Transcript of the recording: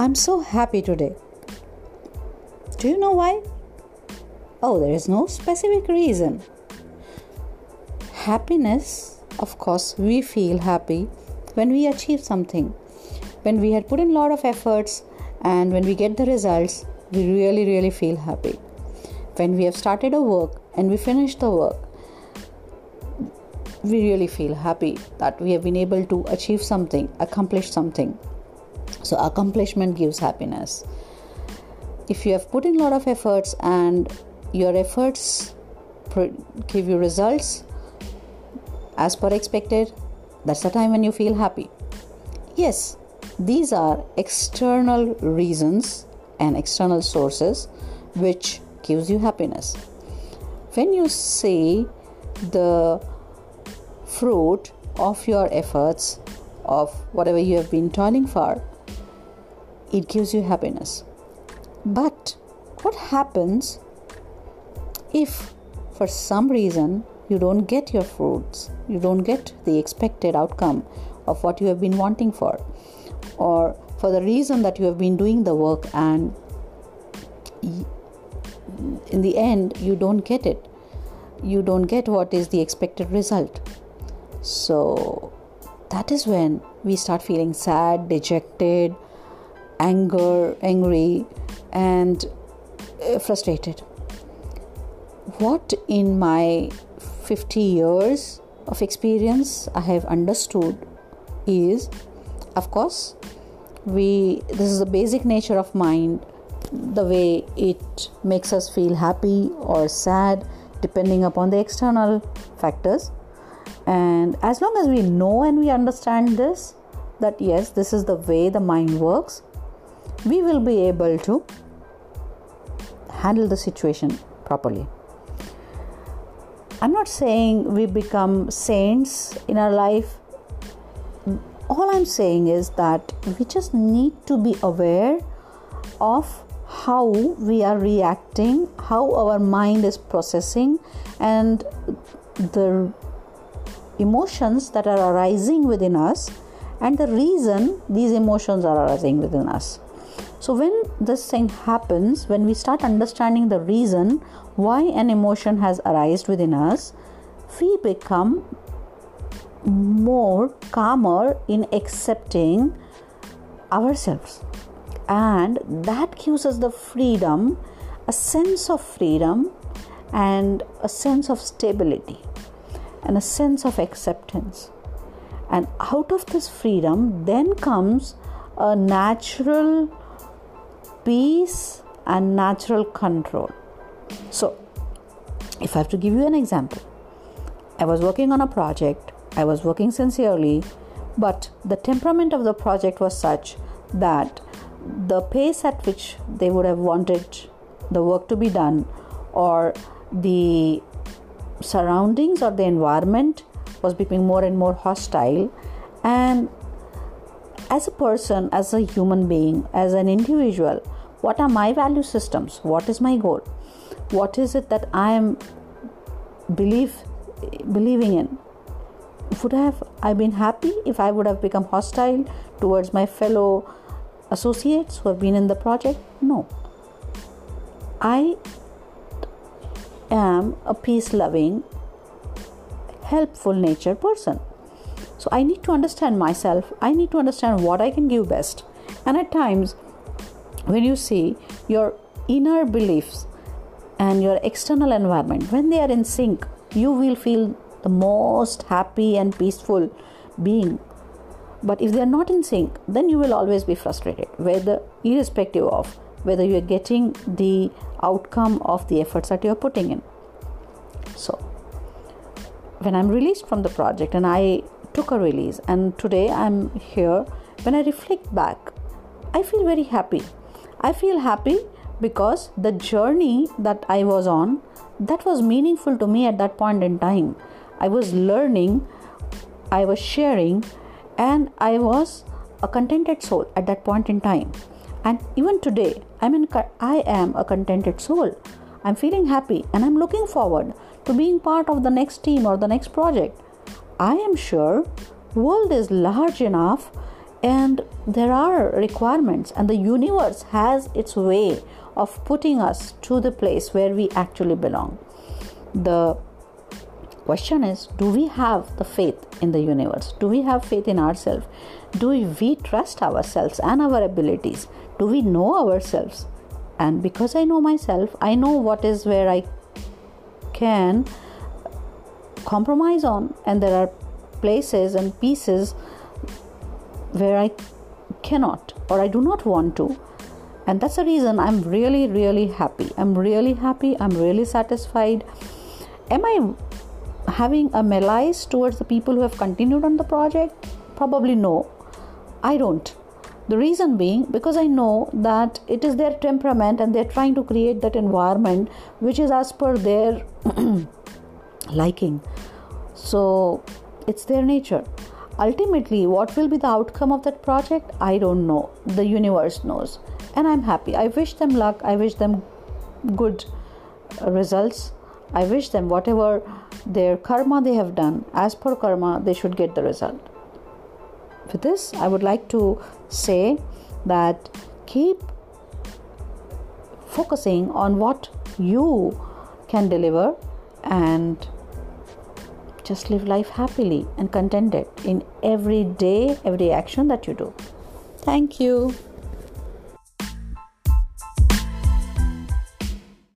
I'm so happy today. Do you know why? Oh, there is no specific reason. Happiness, of course, we feel happy when we achieve something. When we had put in a lot of efforts and when we get the results, we really, really feel happy. When we have started a work and we finish the work, we really feel happy that we have been able to achieve something, accomplish something. So, accomplishment gives happiness. If you have put in a lot of efforts and your efforts give you results as per expected, that's the time when you feel happy. Yes, these are external reasons and external sources which gives you happiness. When you see the fruit of your efforts of whatever you have been toiling for it gives you happiness. But what happens if for some reason you don't get your fruits, you don't get the expected outcome of what you have been wanting for, or for the reason that you have been doing the work and in the end you don't get it, you don't get what is the expected result. So that is when we start feeling sad, dejected, anger, angry, and uh, frustrated. What in my 50 years of experience I have understood is, of course, we this is the basic nature of mind, the way it makes us feel happy or sad depending upon the external factors. And as long as we know and we understand this, that yes, this is the way the mind works, we will be able to handle the situation properly. I'm not saying we become saints in our life. All I'm saying is that we just need to be aware of how we are reacting, how our mind is processing, and the emotions that are arising within us, and the reason these emotions are arising within us. So, when this thing happens, when we start understanding the reason why an emotion has arisen within us, we become more calmer in accepting ourselves. And that gives us the freedom, a sense of freedom, and a sense of stability, and a sense of acceptance. And out of this freedom, then comes a natural peace and natural control. So, if I have to give you an example, I was working on a project, I was working sincerely, but the temperament of the project was such that the pace at which they would have wanted the work to be done, or the surroundings or the environment was becoming more and more hostile, and as a person, as a human being, as an individual, what are my value systems? What is my goal? What is it that I am believe believing in? Would I have I been happy if I would have become hostile towards my fellow associates who have been in the project? No. I am a peace loving, helpful nature person. So I need to understand myself. I need to understand what I can give best. And at times, when you see your inner beliefs and your external environment, when they are in sync, you will feel the most happy and peaceful being. But if they are not in sync, then you will always be frustrated, whether irrespective of whether you are getting the outcome of the efforts that you are putting in. So, when I'm released from the project and I took a release and today i'm here. When i reflect back i feel very happy. I feel happy because the journey that i was on that was meaningful to me at that point in time. I was learning i was sharing and i was a contented soul at that point in time. And even today i mean i am a contented soul. I'm feeling happy and i'm looking forward to being part of the next team or the next project I am sure world is large enough and there are requirements and the universe has its way of putting us to the place where we actually belong. The question is do we have the faith in the universe? Do we have faith in ourselves? Do we trust ourselves and our abilities? Do we know ourselves? And because i know myself i know what is where i can compromise on and there are places and pieces where I cannot or I do not want to. And that's the reason I'm really, really happy. I'm really happy. I'm really satisfied. Am I having a malice towards the people who have continued on the project? Probably no. I don't. The reason being because I know that it is their temperament and they're trying to create that environment which is as per their liking. So it's their nature. Ultimately what will be the outcome of that project? I don't know. The universe knows. And i'm happy. I wish them luck. I wish them good uh, results. I wish them whatever their karma they have done as per karma they should get the result. With this i would like to say that keep focusing on what you can deliver and just live life happily and contented in every day, every action that you do. Thank you.